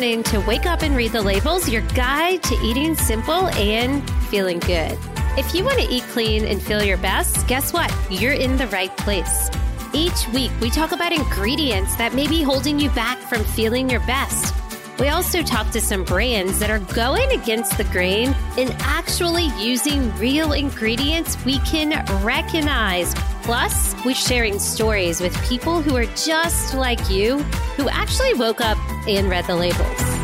listening to Wake Up and Read the Labels, your guide to eating simple and feeling good. If you want to eat clean and feel your best, guess what? You're in the right place. Each week, we talk about ingredients that may be holding you back from feeling your best. We also talk to some brands that are going against the grain and actually using real ingredients we can recognize. Plus, we're sharing stories with people who are just like you, who actually woke up and read the labels.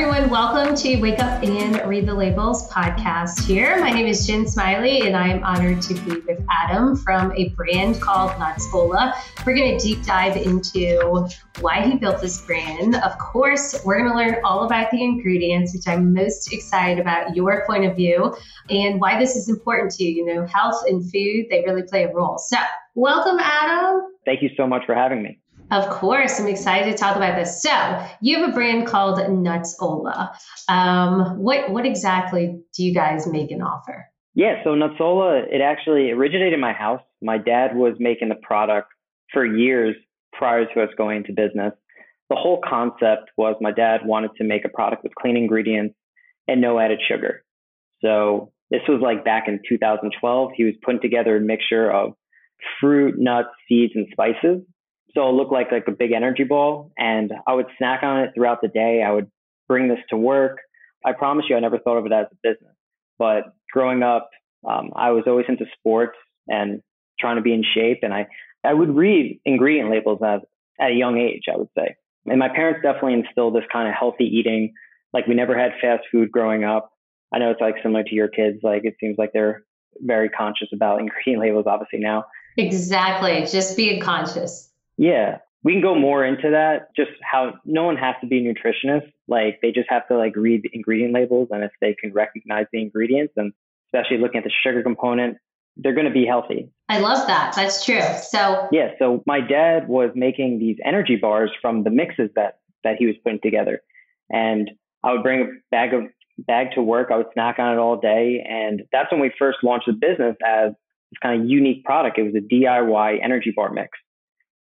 Everyone, welcome to Wake Up and Read the Labels podcast here. My name is Jen Smiley, and I am honored to be with Adam from a brand called Nutsola. We're going to deep dive into why he built this brand. Of course, we're going to learn all about the ingredients, which I'm most excited about your point of view, and why this is important to you. You know, health and food, they really play a role. So, welcome, Adam. Thank you so much for having me. Of course, I'm excited to talk about this. So, you have a brand called Nutsola. Um, what what exactly do you guys make and offer? Yeah, so Nutsola, it actually originated in my house. My dad was making the product for years prior to us going into business. The whole concept was my dad wanted to make a product with clean ingredients and no added sugar. So this was like back in 2012. He was putting together a mixture of fruit, nuts, seeds, and spices so it looked like like a big energy ball, and I would snack on it throughout the day. I would bring this to work. I promise you, I never thought of it as a business. But growing up, um, I was always into sports and trying to be in shape, and I I would read ingredient labels at at a young age. I would say, and my parents definitely instilled this kind of healthy eating. Like we never had fast food growing up. I know it's like similar to your kids. Like it seems like they're very conscious about ingredient labels, obviously now. Exactly, just being conscious. Yeah. We can go more into that, just how no one has to be a nutritionist. Like they just have to like read the ingredient labels and if they can recognize the ingredients and especially looking at the sugar component, they're going to be healthy. I love that. That's true. So yeah, so my dad was making these energy bars from the mixes that that he was putting together, and I would bring a bag of bag to work. I would snack on it all day, and that's when we first launched the business as this kind of unique product. It was a DIY energy bar mix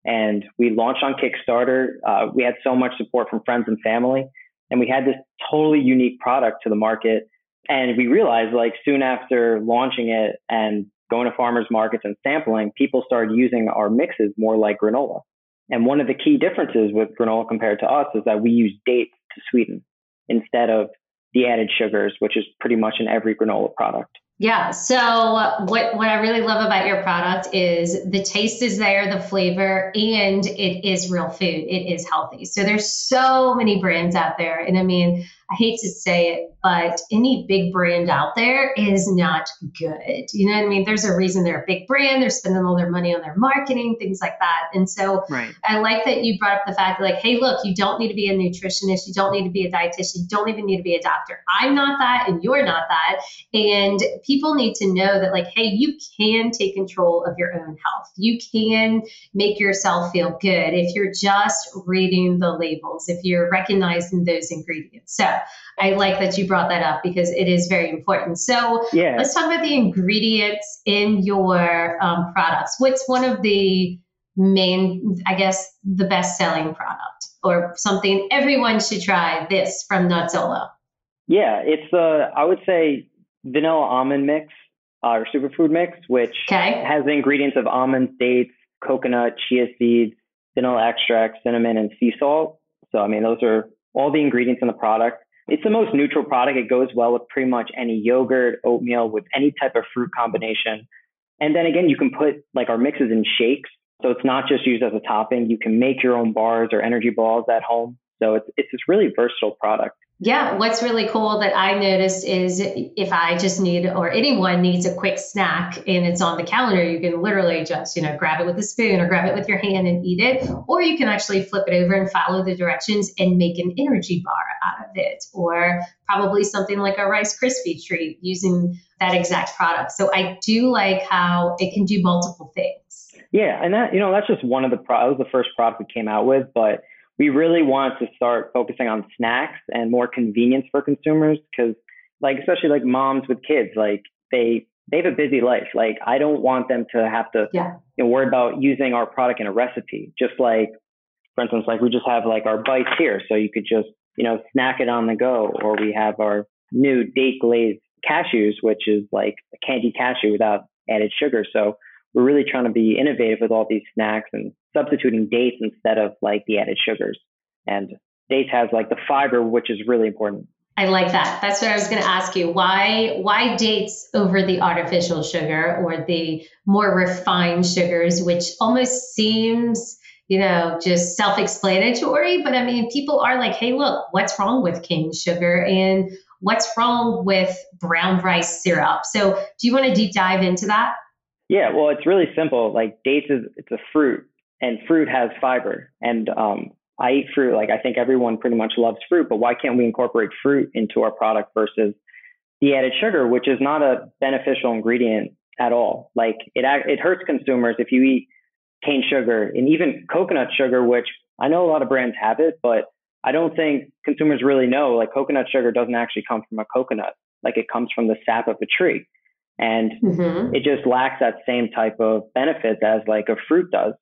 and we launched on Kickstarter. Uh, we had so much support from friends and family, and we had this totally unique product to the market. And we realized, like, soon after launching it and going to farmers markets and sampling, people started using our mixes more like granola. And one of the key differences with granola compared to us is that we use dates to sweeten instead of the added sugars, which is pretty much in every granola product. Yeah. So what what I really love about your product is the taste is there, the flavor, and it is real food. It is healthy. So there's so many brands out there, and I mean, I hate to say it, but any big brand out there is not good. You know what I mean? There's a reason they're a big brand. They're spending all their money on their marketing, things like that. And so right. I like that you brought up the fact that, like, hey, look, you don't need to be a nutritionist. You don't need to be a dietitian. You don't even need to be a doctor. I'm not that, and you're not that. And people need to know that, like, hey, you can take control of your own health. You can make yourself feel good if you're just reading the labels, if you're recognizing those ingredients. So, I like that you brought that up because it is very important. So yeah. let's talk about the ingredients in your um, products. What's one of the main, I guess, the best selling product or something everyone should try this from Nutsola? Yeah, it's uh, I would say vanilla almond mix uh, or superfood mix, which okay. has the ingredients of almonds, dates, coconut, chia seeds, vanilla extract, cinnamon, and sea salt. So, I mean, those are all the ingredients in the product. It's the most neutral product. It goes well with pretty much any yogurt, oatmeal, with any type of fruit combination. And then again, you can put like our mixes in shakes. So it's not just used as a topping. You can make your own bars or energy balls at home. So it's, it's this really versatile product. Yeah, what's really cool that I noticed is if I just need or anyone needs a quick snack and it's on the calendar, you can literally just, you know, grab it with a spoon or grab it with your hand and eat it. Or you can actually flip it over and follow the directions and make an energy bar out of it. Or probably something like a Rice Krispie treat using that exact product. So I do like how it can do multiple things. Yeah, and that you know that's just one of the pro- was the first product we came out with, but we really want to start focusing on snacks and more convenience for consumers because like especially like moms with kids like they they have a busy life. Like I don't want them to have to yeah. you know, worry about using our product in a recipe. Just like, for instance, like we just have like our bites here, so you could just you know snack it on the go, or we have our new date glazed cashews, which is like a candy cashew without added sugar. So we're really trying to be innovative with all these snacks and substituting dates instead of like the added sugars. And dates has like the fiber, which is really important. I like that. That's what I was going to ask you. Why why dates over the artificial sugar or the more refined sugars, which almost seems you know just self-explanatory. But I mean, people are like, hey, look, what's wrong with cane sugar and what's wrong with brown rice syrup? So, do you want to deep dive into that? Yeah, well, it's really simple. Like dates is it's a fruit, and fruit has fiber, and um, I eat fruit. Like I think everyone pretty much loves fruit, but why can't we incorporate fruit into our product versus the added sugar, which is not a beneficial ingredient at all? Like it it hurts consumers if you eat cane sugar and even coconut sugar, which I know a lot of brands have it, but I don't think consumers really know. Like coconut sugar doesn't actually come from a coconut. Like it comes from the sap of a tree. And mm-hmm. it just lacks that same type of benefits as like a fruit does.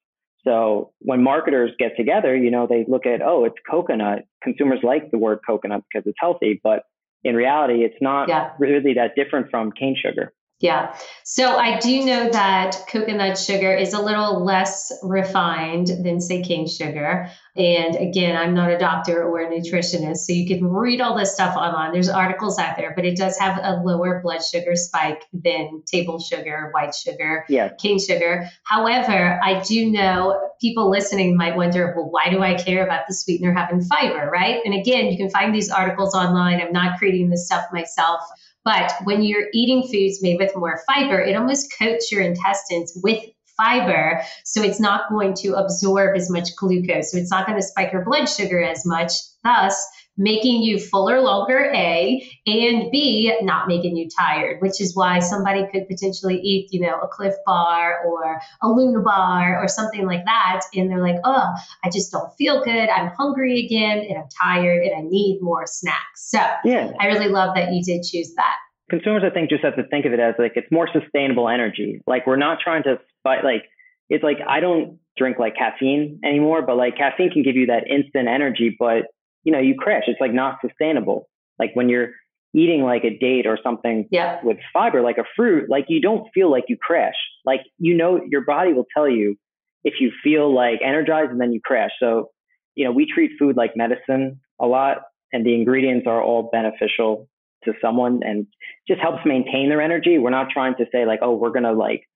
So when marketers get together, you know, they look at, oh, it's coconut. Consumers like the word coconut because it's healthy, but in reality, it's not yeah. really that different from cane sugar. Yeah. So I do know that coconut sugar is a little less refined than, say, cane sugar. And again, I'm not a doctor or a nutritionist, so you can read all this stuff online. There's articles out there, but it does have a lower blood sugar spike than table sugar, white sugar, yeah. cane sugar. However, I do know people listening might wonder, well, why do I care about the sweetener having fiber, right? And again, you can find these articles online. I'm not creating this stuff myself. But when you're eating foods made with more fiber, it almost coats your intestines with fiber. So it's not going to absorb as much glucose. So it's not going to spike your blood sugar as much. Thus, making you fuller longer, A, and B, not making you tired, which is why somebody could potentially eat, you know, a Clif bar or a Luna bar or something like that. And they're like, oh, I just don't feel good. I'm hungry again and I'm tired and I need more snacks. So yeah. I really love that you did choose that. Consumers, I think, just have to think of it as like it's more sustainable energy. Like we're not trying to spike, like, it's like I don't drink like caffeine anymore, but like caffeine can give you that instant energy, but you know, you crash. It's like not sustainable. Like when you're eating like a date or something yeah. with fiber, like a fruit, like you don't feel like you crash. Like, you know, your body will tell you if you feel like energized and then you crash. So, you know, we treat food like medicine a lot and the ingredients are all beneficial to someone and just helps maintain their energy. We're not trying to say like, oh, we're going to like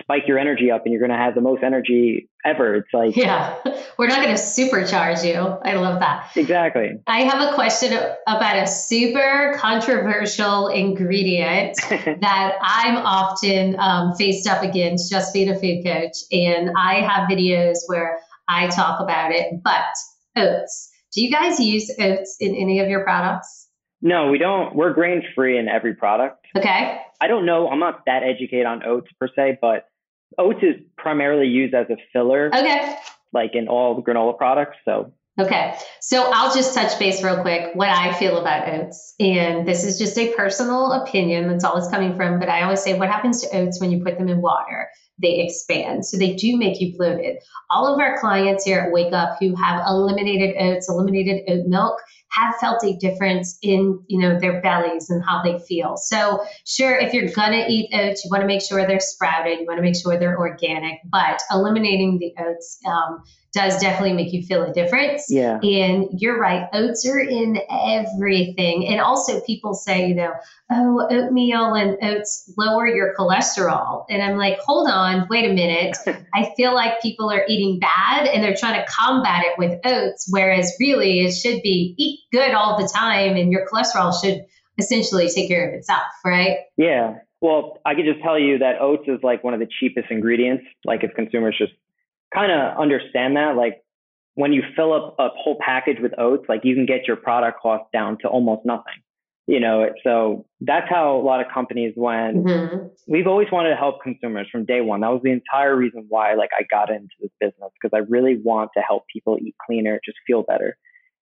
spike your energy up and you're going to have the most energy ever. It's like, yeah, we're not going to supercharge you. I love that. Exactly. I have a question about a super controversial ingredient that I'm often um, faced up against just being a food coach. And I have videos where I talk about it, but oats. Do you guys use oats in any of your products? No, we don't. We're grain free in every product. Okay. I don't know. I'm not that educated on oats per se, but oats is primarily used as a filler. Okay. Like in all granola products. So Okay. So I'll just touch base real quick what I feel about oats. And this is just a personal opinion. That's all it's coming from. But I always say, what happens to oats when you put them in water? They expand. So they do make you bloated. All of our clients here at Wake Up who have eliminated oats, eliminated oat milk, have felt a difference in you know their bellies and how they feel. So sure, if you're gonna eat oats, you want to make sure they're sprouted. You want to make sure they're organic. But eliminating the oats um, does definitely make you feel a difference. Yeah. And you're right, oats are in everything. And also, people say, you know, oh, oatmeal and oats lower your cholesterol. And I'm like, hold on, wait a minute. I feel like people are eating bad and they're trying to combat it with oats, whereas really it should be eat good all the time and your cholesterol should essentially take care of itself, right? Yeah. Well, I could just tell you that oats is like one of the cheapest ingredients. Like if consumers just kind of understand that, like when you fill up a whole package with oats, like you can get your product cost down to almost nothing. You know, so that's how a lot of companies went. Mm-hmm. We've always wanted to help consumers from day one. That was the entire reason why like I got into this business because I really want to help people eat cleaner, just feel better.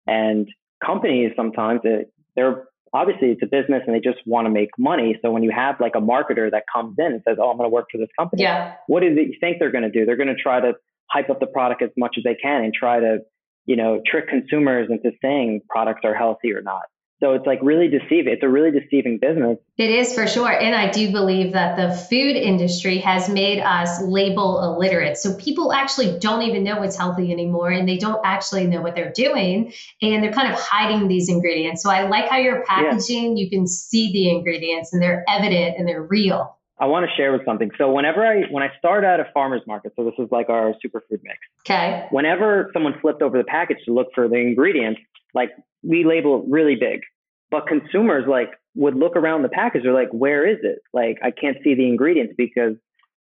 And companies sometimes it, they're obviously it's a business and they just want to make money. So when you have like a marketer that comes in and says, "Oh, I'm going to work for this company," yeah. what do you think they're going to do? They're going to try to hype up the product as much as they can and try to, you know, trick consumers into saying products are healthy or not. So it's like really deceiving. It's a really deceiving business. It is for sure. And I do believe that the food industry has made us label illiterate. So people actually don't even know what's healthy anymore and they don't actually know what they're doing. And they're kind of hiding these ingredients. So I like how you're packaging, yeah. you can see the ingredients and they're evident and they're real. I want to share with something. So whenever I when I start at a farmer's market, so this is like our superfood mix. Okay. Whenever someone flipped over the package to look for the ingredients, like we label it really big, but consumers like would look around the package. They're like, where is it? Like I can't see the ingredients because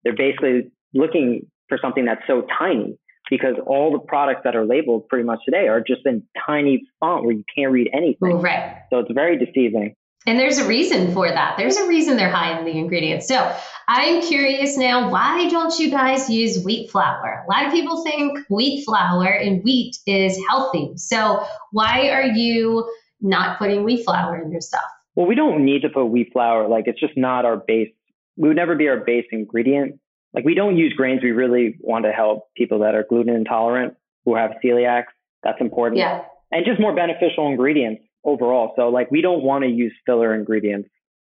they're basically looking for something that's so tiny. Because all the products that are labeled pretty much today are just in tiny font where you can't read anything. Right. So it's very deceiving. And there's a reason for that. There's a reason they're high in the ingredients. So I'm curious now, why don't you guys use wheat flour? A lot of people think wheat flour and wheat is healthy. So why are you not putting wheat flour in your stuff? Well, we don't need to put wheat flour. Like it's just not our base. We would never be our base ingredient. Like we don't use grains. We really want to help people that are gluten intolerant who have celiac. That's important. Yeah. And just more beneficial ingredients overall. So like we don't want to use filler ingredients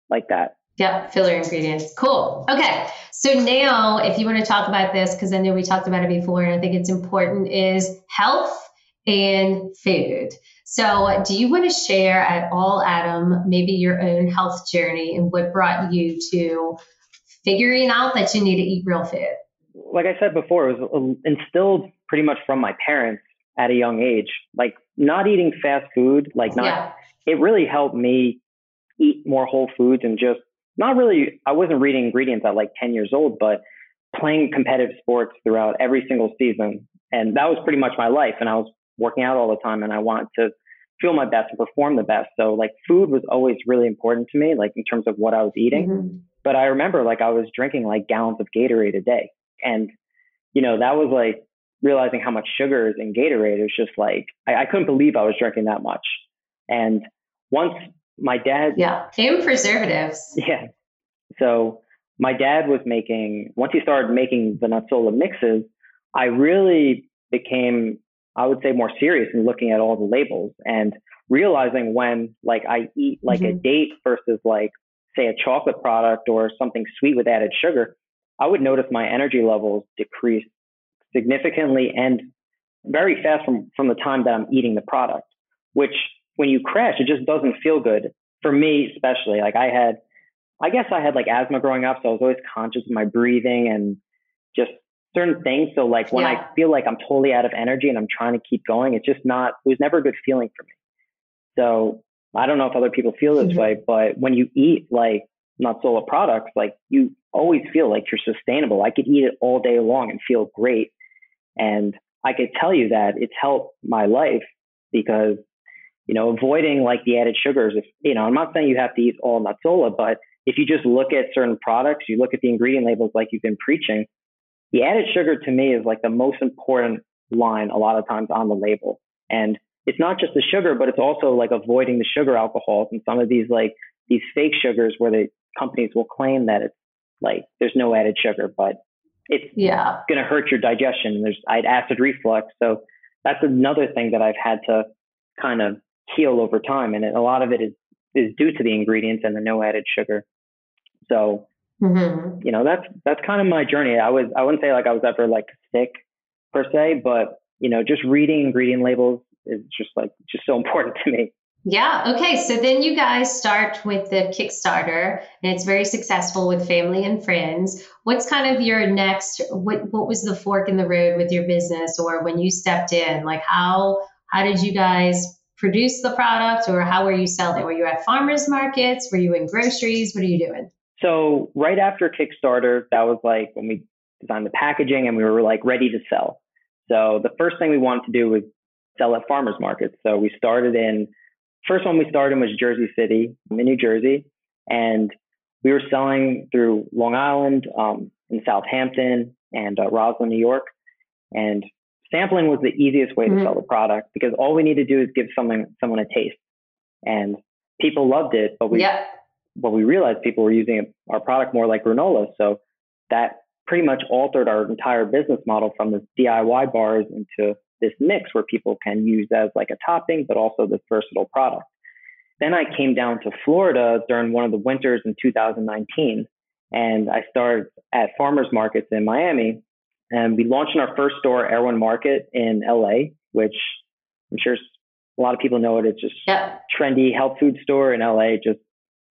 like that. Yeah, filler ingredients. Cool. Okay. So now if you want to talk about this, because I know we talked about it before and I think it's important, is health and food. So do you want to share at all, Adam, maybe your own health journey and what brought you to figuring out that you need to eat real food? Like I said before, it was um, instilled pretty much from my parents at a young age. Like not eating fast food, like not, yeah. it really helped me eat more whole foods and just not really, I wasn't reading ingredients at like 10 years old, but playing competitive sports throughout every single season. And that was pretty much my life. And I was working out all the time and I wanted to feel my best and perform the best. So like food was always really important to me, like in terms of what I was eating. Mm-hmm. But I remember like I was drinking like gallons of Gatorade a day. And, you know, that was like realizing how much sugar is in Gatorade. It was just like, I, I couldn't believe I was drinking that much. And once my dad. Yeah. And preservatives. Yeah. So my dad was making, once he started making the Nutsola mixes, I really became, I would say, more serious in looking at all the labels and realizing when like I eat like mm-hmm. a date versus like, say, a chocolate product or something sweet with added sugar, I would notice my energy levels decrease significantly and very fast from, from the time that I'm eating the product, which when you crash, it just doesn't feel good for me, especially. Like I had, I guess I had like asthma growing up, so I was always conscious of my breathing and just certain things. So like when yeah. I feel like I'm totally out of energy and I'm trying to keep going, it's just not, it was never a good feeling for me. So I don't know if other people feel this mm-hmm. way, but when you eat like Nutsola products, like you always feel like you're sustainable. I could eat it all day long and feel great. And I could tell you that it's helped my life because, you know, avoiding like the added sugars, if, you know, I'm not saying you have to eat all Nutsola, but if you just look at certain products, you look at the ingredient labels like you've been preaching, the added sugar to me is like the most important line a lot of times on the label. And it's not just the sugar, but it's also like avoiding the sugar alcohols and some of these like these fake sugars where the companies will claim that it's like there's no added sugar, but it's yeah. going to hurt your digestion. There's I had acid reflux, so that's another thing that I've had to kind of heal over time, and a lot of it is is due to the ingredients and the no added sugar. So, mm-hmm. you know, that's that's kind of my journey. I was I wouldn't say like I was ever like sick per se, but you know, just reading ingredient labels is just like just so important to me. Yeah. Okay. So then you guys start with the Kickstarter, and it's very successful with family and friends. What's kind of your next? What What was the fork in the road with your business, or when you stepped in? Like how how did you guys produce the product, or how were you selling? Were you at farmers markets? Were you in groceries? What are you doing? So right after Kickstarter, that was like when we designed the packaging and we were like ready to sell. So the first thing we wanted to do was sell at farmers markets. So we started in first one we started was Jersey City in New Jersey, and we were selling through Long Island, um, in Southampton, and uh, Roslyn, New York. And sampling was the easiest way mm-hmm. to sell the product because all we need to do is give someone someone a taste. And people loved it, but we yep. what we realized people were using our product more like granola. So that pretty much altered our entire business model from the DIY bars into this mix where people can use as like a topping, but also this versatile product. Then I came down to Florida during one of the winters in 2019, and I started at farmers markets in Miami, and we launched in our first store, Erewhon Market in LA, which I'm sure a lot of people know it. It's just yep. trendy health food store in LA, just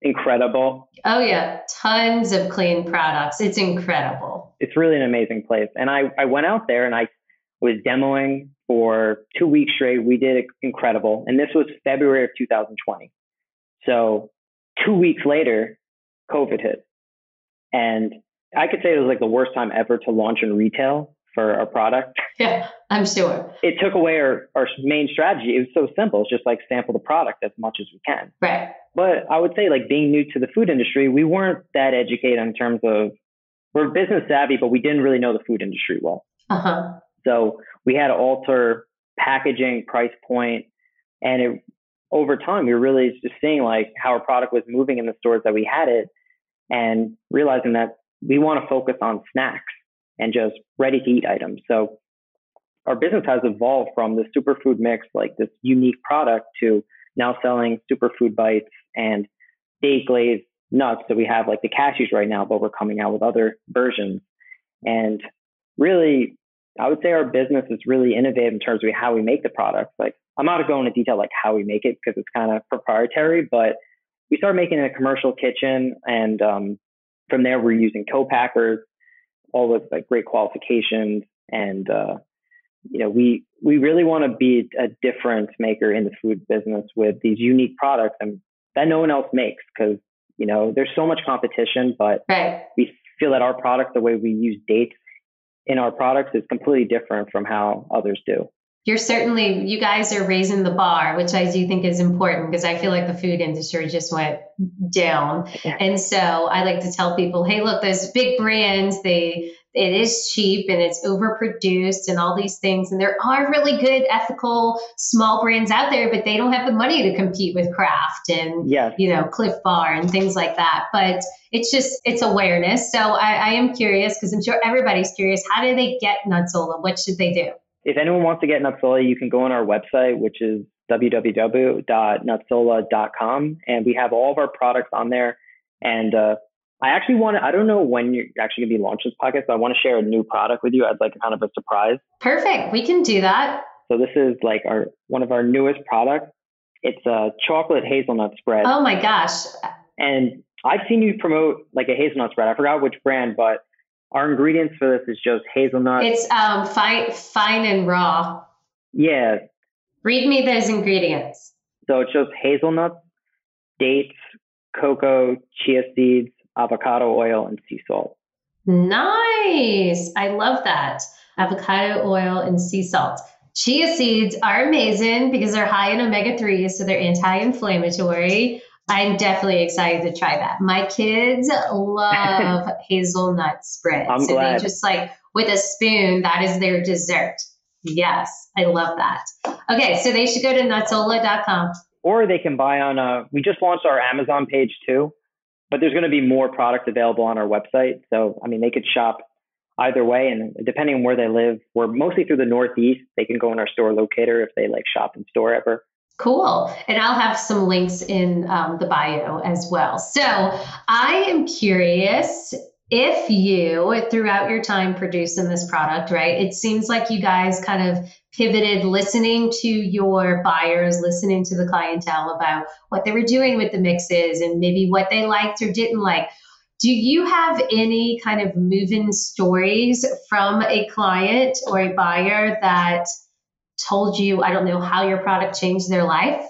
incredible. Oh yeah, tons of clean products. It's incredible. It's really an amazing place. And I, I went out there and I was demoing for two weeks straight. We did incredible. And this was February of 2020. So two weeks later, COVID hit. And I could say it was like the worst time ever to launch in retail for a product. Yeah, I'm sure. It took away our, our main strategy. It was so simple. It's just like sample the product as much as we can. Right. But I would say like being new to the food industry, we weren't that educated in terms of we're business savvy, but we didn't really know the food industry well. Uh-huh. So we had to alter packaging, price point, and it over time we were really just seeing like how our product was moving in the stores that we had it and realizing that we want to focus on snacks and just ready to eat items. So our business has evolved from the superfood mix, like this unique product, to now selling superfood bites and date glazed nuts. So we have like the cashews right now, but we're coming out with other versions. And really, I would say our business is really innovative in terms of how we make the products. Like I'm not going into detail like how we make it because it's kind of proprietary, but we started making it in a commercial kitchen, and um, from there we're using co-packers, all with like great qualifications, and uh, you know we we really want to be a difference maker in the food business with these unique products and that no one else makes because you know there's so much competition, but right. we feel that our product, the way we use dates in our products, is completely different from how others do. You're certainly you guys are raising the bar which i do think is important because i feel like the food industry just went down. And so i like to tell people hey look those big brands they it is cheap and it's overproduced and all these things. And there are really good ethical small brands out there but they don't have the money to compete with Kraft and yes. you know Clif bar and things like that. But it's just it's awareness. So i, I am curious because i'm sure everybody's curious how do they get nutsola what should they do? If anyone wants to get Nutsola, you can go on our website, which is www.nutsola.com, and we have all of our products on there. And uh, I actually want to, I don't know when you're actually going to be launching this podcast, but I want to share a new product with you as like kind of a surprise. Perfect. We can do that. So this is like our one of our newest products. It's a chocolate hazelnut spread. Oh my gosh. And I've seen you promote like a hazelnut spread. I forgot which brand, but our ingredients for this is just hazelnut. It's um fine fine and raw. Yeah. Read me those ingredients. So it's just hazelnuts, dates, cocoa, chia seeds, avocado oil, and sea salt. Nice. I love that. Avocado oil and sea salt. Chia seeds are amazing because they're high in omega 3s, so they're anti inflammatory. I'm definitely excited to try that. My kids love hazelnut spread. I'm so glad. they just like with a spoon, that is their dessert. Yes, I love that. Okay, so they should go to nutsola.com. Or they can buy on a, we just launched our Amazon page too, but there's going to be more product available on our website. So, I mean, they could shop either way. And depending on where they live, we're mostly through the Northeast. They can go in our store locator if they like shop in store ever. Cool. And I'll have some links in um, the bio as well. So I am curious if you, throughout your time producing this product, right, it seems like you guys kind of pivoted listening to your buyers, listening to the clientele about what they were doing with the mixes and maybe what they liked or didn't like. Do you have any kind of moving stories from a client or a buyer that told you, I don't know, how your product changed their life,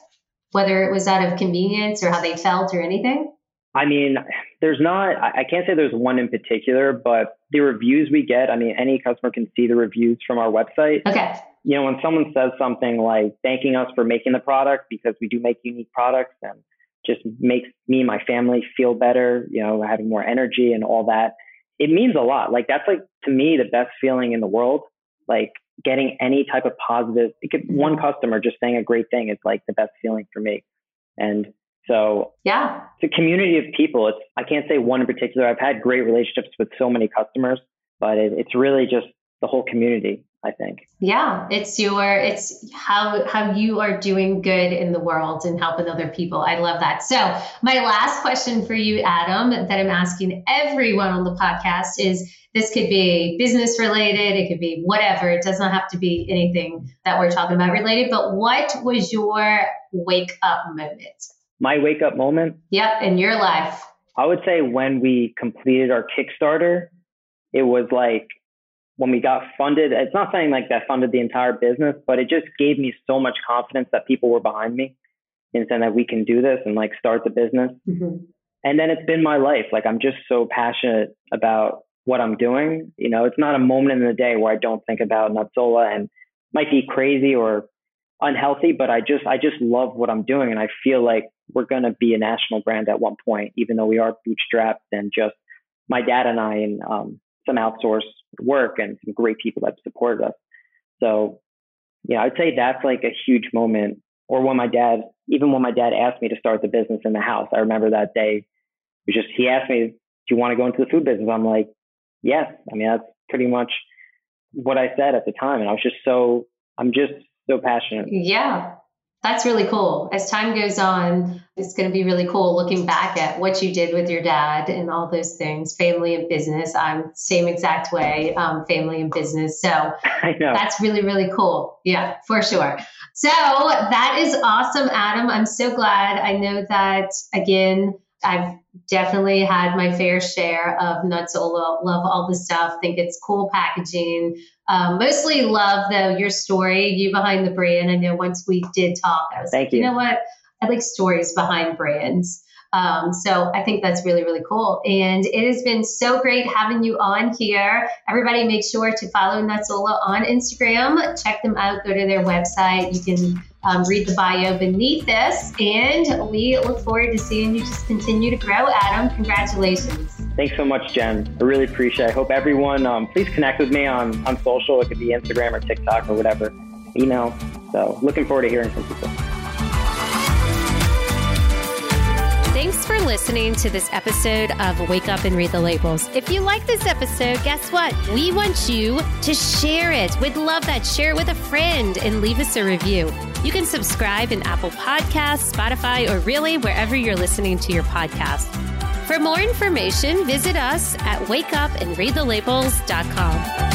whether it was out of convenience or how they felt or anything? I mean, there's not, I can't say there's one in particular, but the reviews we get, I mean, any customer can see the reviews from our website. Okay. You know, when someone says something like thanking us for making the product because we do make unique products and just makes me and my family feel better, you know, having more energy and all that, it means a lot. Like, that's like, to me, the best feeling in the world. Like, getting any type of positive, it could, one customer just saying a great thing is like the best feeling for me. And So yeah, it's a community of people. It's I can't say one in particular. I've had great relationships with so many customers, but it, it's really just the whole community. I think. Yeah, it's your it's how how you are doing good in the world and helping other people. I love that. So, my last question for you Adam that I'm asking everyone on the podcast is this could be business related, it could be whatever. It does not have to be anything that we're talking about related, but what was your wake up moment? My wake up moment? Yep, in your life. I would say when we completed our Kickstarter, it was like when we got funded, it's not saying like that funded the entire business, but it just gave me so much confidence that people were behind me and saying that we can do this and like start the business. Mm-hmm. And then it's been my life. Like I'm just so passionate about what I'm doing. You know, it's not a moment in the day where I don't think about Nutsola and might be crazy or unhealthy, but I just I just love what I'm doing and I feel like we're gonna be a national brand at one point, even though we are bootstrapped and just my dad and I and um, some outsourced work and some great people that supported us. So, yeah, I'd say that's like a huge moment. Or when my dad, even when my dad asked me to start the business in the house, I remember that day. It was just he asked me, "Do you want to go into the food business?" I'm like, "Yes." I mean, that's pretty much what I said at the time, and I was just so I'm just so passionate. Yeah, that's really cool. As time goes on, it's going to be really cool looking back at what you did with your dad and all those things, family and business. I'm same exact way, um, family and business. So that's really, really cool. Yeah, for sure. So that is awesome, Adam. I'm so glad. I know that again, I've definitely had my fair share of Nutsola. Love all the stuff. Think it's cool packaging. Um, mostly love though your story, you behind the brand. I know once we did talk, I was Thank like, you. you know what? I like stories behind brands. Um, so I think that's really, really cool. And it has been so great having you on here. Everybody make sure to follow Nutsola on Instagram. Check them out. Go to their website. You can um, read the bio beneath this. And we look forward to seeing you just continue to grow, Adam. Congratulations. Thanks so much, Jen. I really appreciate it. I hope everyone, um, please connect with me on, on social. It could be Instagram or TikTok or whatever, email. So looking forward to hearing from people. Thanks for listening to this episode of Wake Up and Read the Labels. If you like this episode, guess what? We want you to share it. We'd love that. Share it with a friend and leave us a review. You can subscribe in Apple Podcasts, Spotify, or really wherever you're listening to your podcast. For more information, visit us at wakeupandreadthelabels.com.